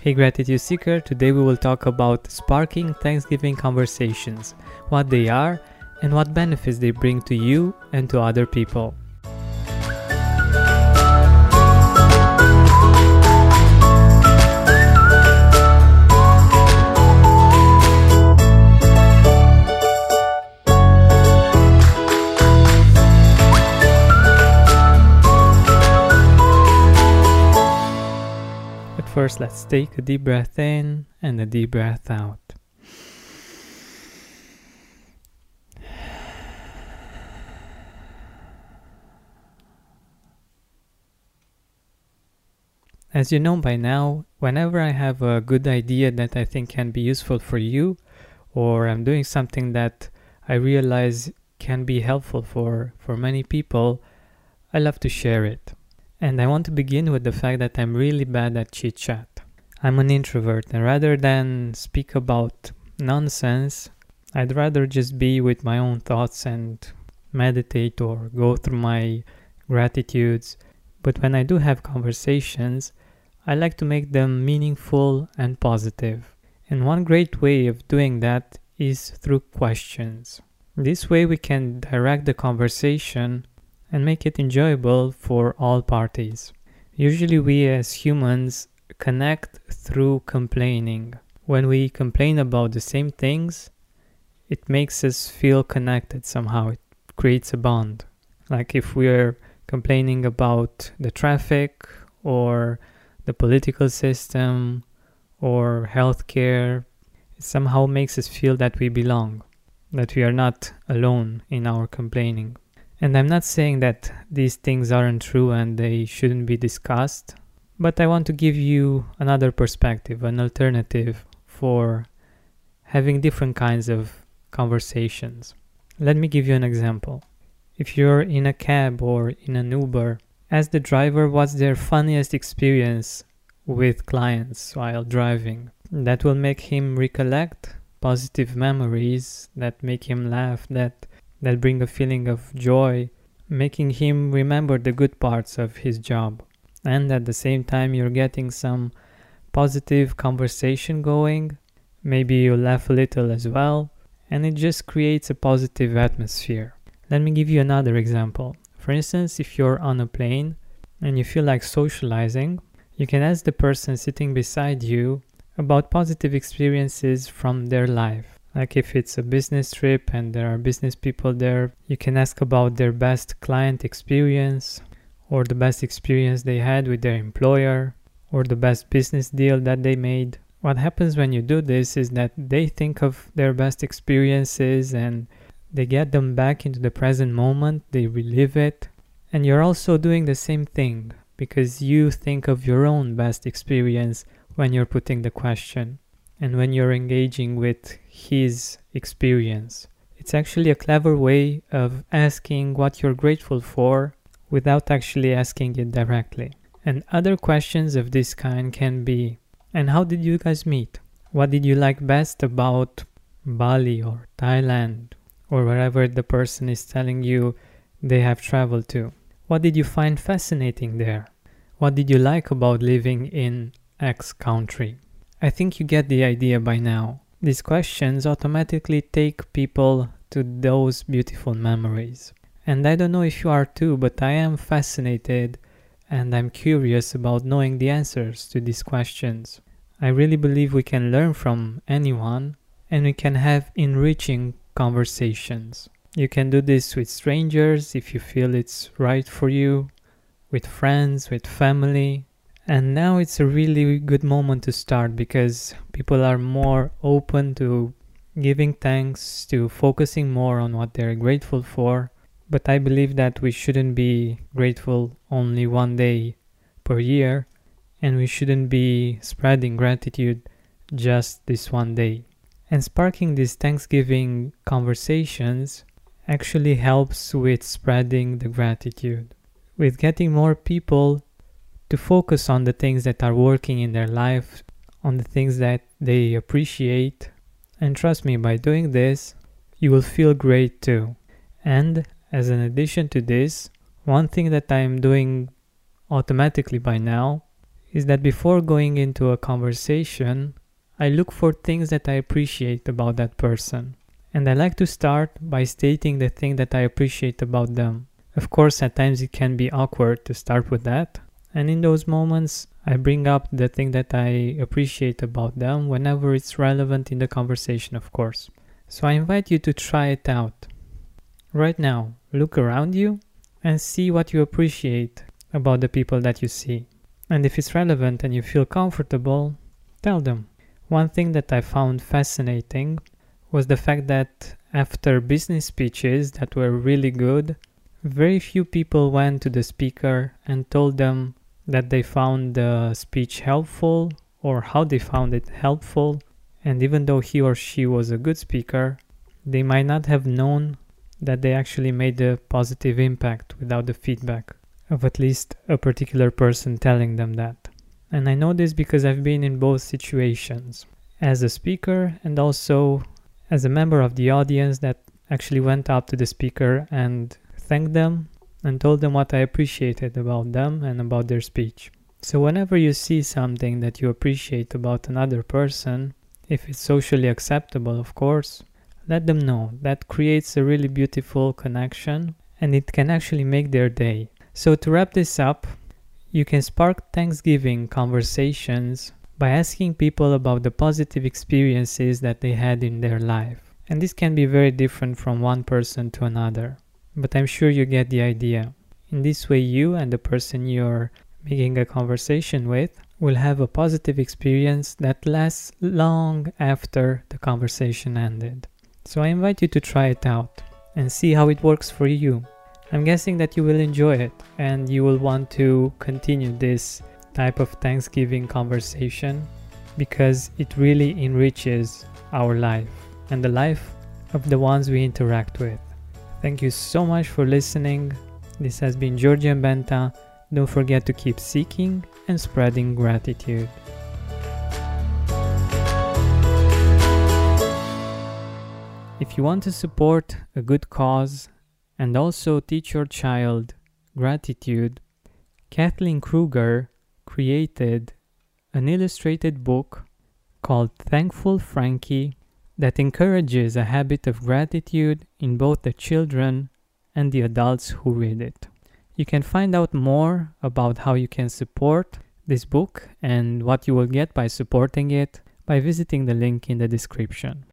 Hey Gratitude Seeker, today we will talk about sparking Thanksgiving conversations, what they are, and what benefits they bring to you and to other people. First, let's take a deep breath in and a deep breath out. As you know by now, whenever I have a good idea that I think can be useful for you, or I'm doing something that I realize can be helpful for, for many people, I love to share it. And I want to begin with the fact that I'm really bad at chit chat. I'm an introvert, and rather than speak about nonsense, I'd rather just be with my own thoughts and meditate or go through my gratitudes. But when I do have conversations, I like to make them meaningful and positive. And one great way of doing that is through questions. This way, we can direct the conversation and make it enjoyable for all parties. Usually, we as humans connect through complaining. When we complain about the same things, it makes us feel connected somehow. It creates a bond. Like if we're complaining about the traffic or the political system or healthcare, it somehow makes us feel that we belong, that we are not alone in our complaining. And I'm not saying that these things aren't true and they shouldn't be discussed, but I want to give you another perspective, an alternative for having different kinds of conversations. Let me give you an example. If you're in a cab or in an Uber, ask the driver what's their funniest experience with clients while driving. That will make him recollect positive memories that make him laugh, that that bring a feeling of joy, making him remember the good parts of his job. And at the same time, you're getting some positive conversation going. Maybe you laugh a little as well, and it just creates a positive atmosphere. Let me give you another example. For instance, if you're on a plane and you feel like socializing, you can ask the person sitting beside you about positive experiences from their life. Like if it's a business trip and there are business people there, you can ask about their best client experience or the best experience they had with their employer or the best business deal that they made. What happens when you do this is that they think of their best experiences and they get them back into the present moment, they relive it, and you're also doing the same thing because you think of your own best experience when you're putting the question and when you're engaging with his experience. It's actually a clever way of asking what you're grateful for without actually asking it directly. And other questions of this kind can be And how did you guys meet? What did you like best about Bali or Thailand or wherever the person is telling you they have traveled to? What did you find fascinating there? What did you like about living in X country? I think you get the idea by now. These questions automatically take people to those beautiful memories. And I don't know if you are too, but I am fascinated and I'm curious about knowing the answers to these questions. I really believe we can learn from anyone and we can have enriching conversations. You can do this with strangers if you feel it's right for you, with friends, with family, and now it's a really good moment to start because people are more open to giving thanks, to focusing more on what they're grateful for. But I believe that we shouldn't be grateful only one day per year, and we shouldn't be spreading gratitude just this one day. And sparking these Thanksgiving conversations actually helps with spreading the gratitude, with getting more people to focus on the things that are working in their life, on the things that they appreciate. And trust me, by doing this, you will feel great too. And as an addition to this, one thing that I'm doing automatically by now is that before going into a conversation, I look for things that I appreciate about that person. And I like to start by stating the thing that I appreciate about them. Of course, at times it can be awkward to start with that. And in those moments, I bring up the thing that I appreciate about them whenever it's relevant in the conversation, of course. So I invite you to try it out. Right now, look around you and see what you appreciate about the people that you see. And if it's relevant and you feel comfortable, tell them. One thing that I found fascinating was the fact that after business speeches that were really good, very few people went to the speaker and told them that they found the speech helpful or how they found it helpful. And even though he or she was a good speaker, they might not have known that they actually made a positive impact without the feedback of at least a particular person telling them that. And I know this because I've been in both situations as a speaker and also as a member of the audience that actually went up to the speaker and thanked them and told them what I appreciated about them and about their speech. So, whenever you see something that you appreciate about another person, if it's socially acceptable, of course, let them know. That creates a really beautiful connection and it can actually make their day. So, to wrap this up, you can spark Thanksgiving conversations by asking people about the positive experiences that they had in their life. And this can be very different from one person to another, but I'm sure you get the idea. In this way, you and the person you're making a conversation with will have a positive experience that lasts long after the conversation ended. So I invite you to try it out and see how it works for you. I'm guessing that you will enjoy it and you will want to continue this type of Thanksgiving conversation because it really enriches our life and the life of the ones we interact with. Thank you so much for listening. This has been Georgian Benta. Don't forget to keep seeking and spreading gratitude. If you want to support a good cause and also teach your child gratitude, Kathleen Kruger created an illustrated book called Thankful Frankie that encourages a habit of gratitude in both the children and the adults who read it. You can find out more about how you can support this book and what you will get by supporting it by visiting the link in the description.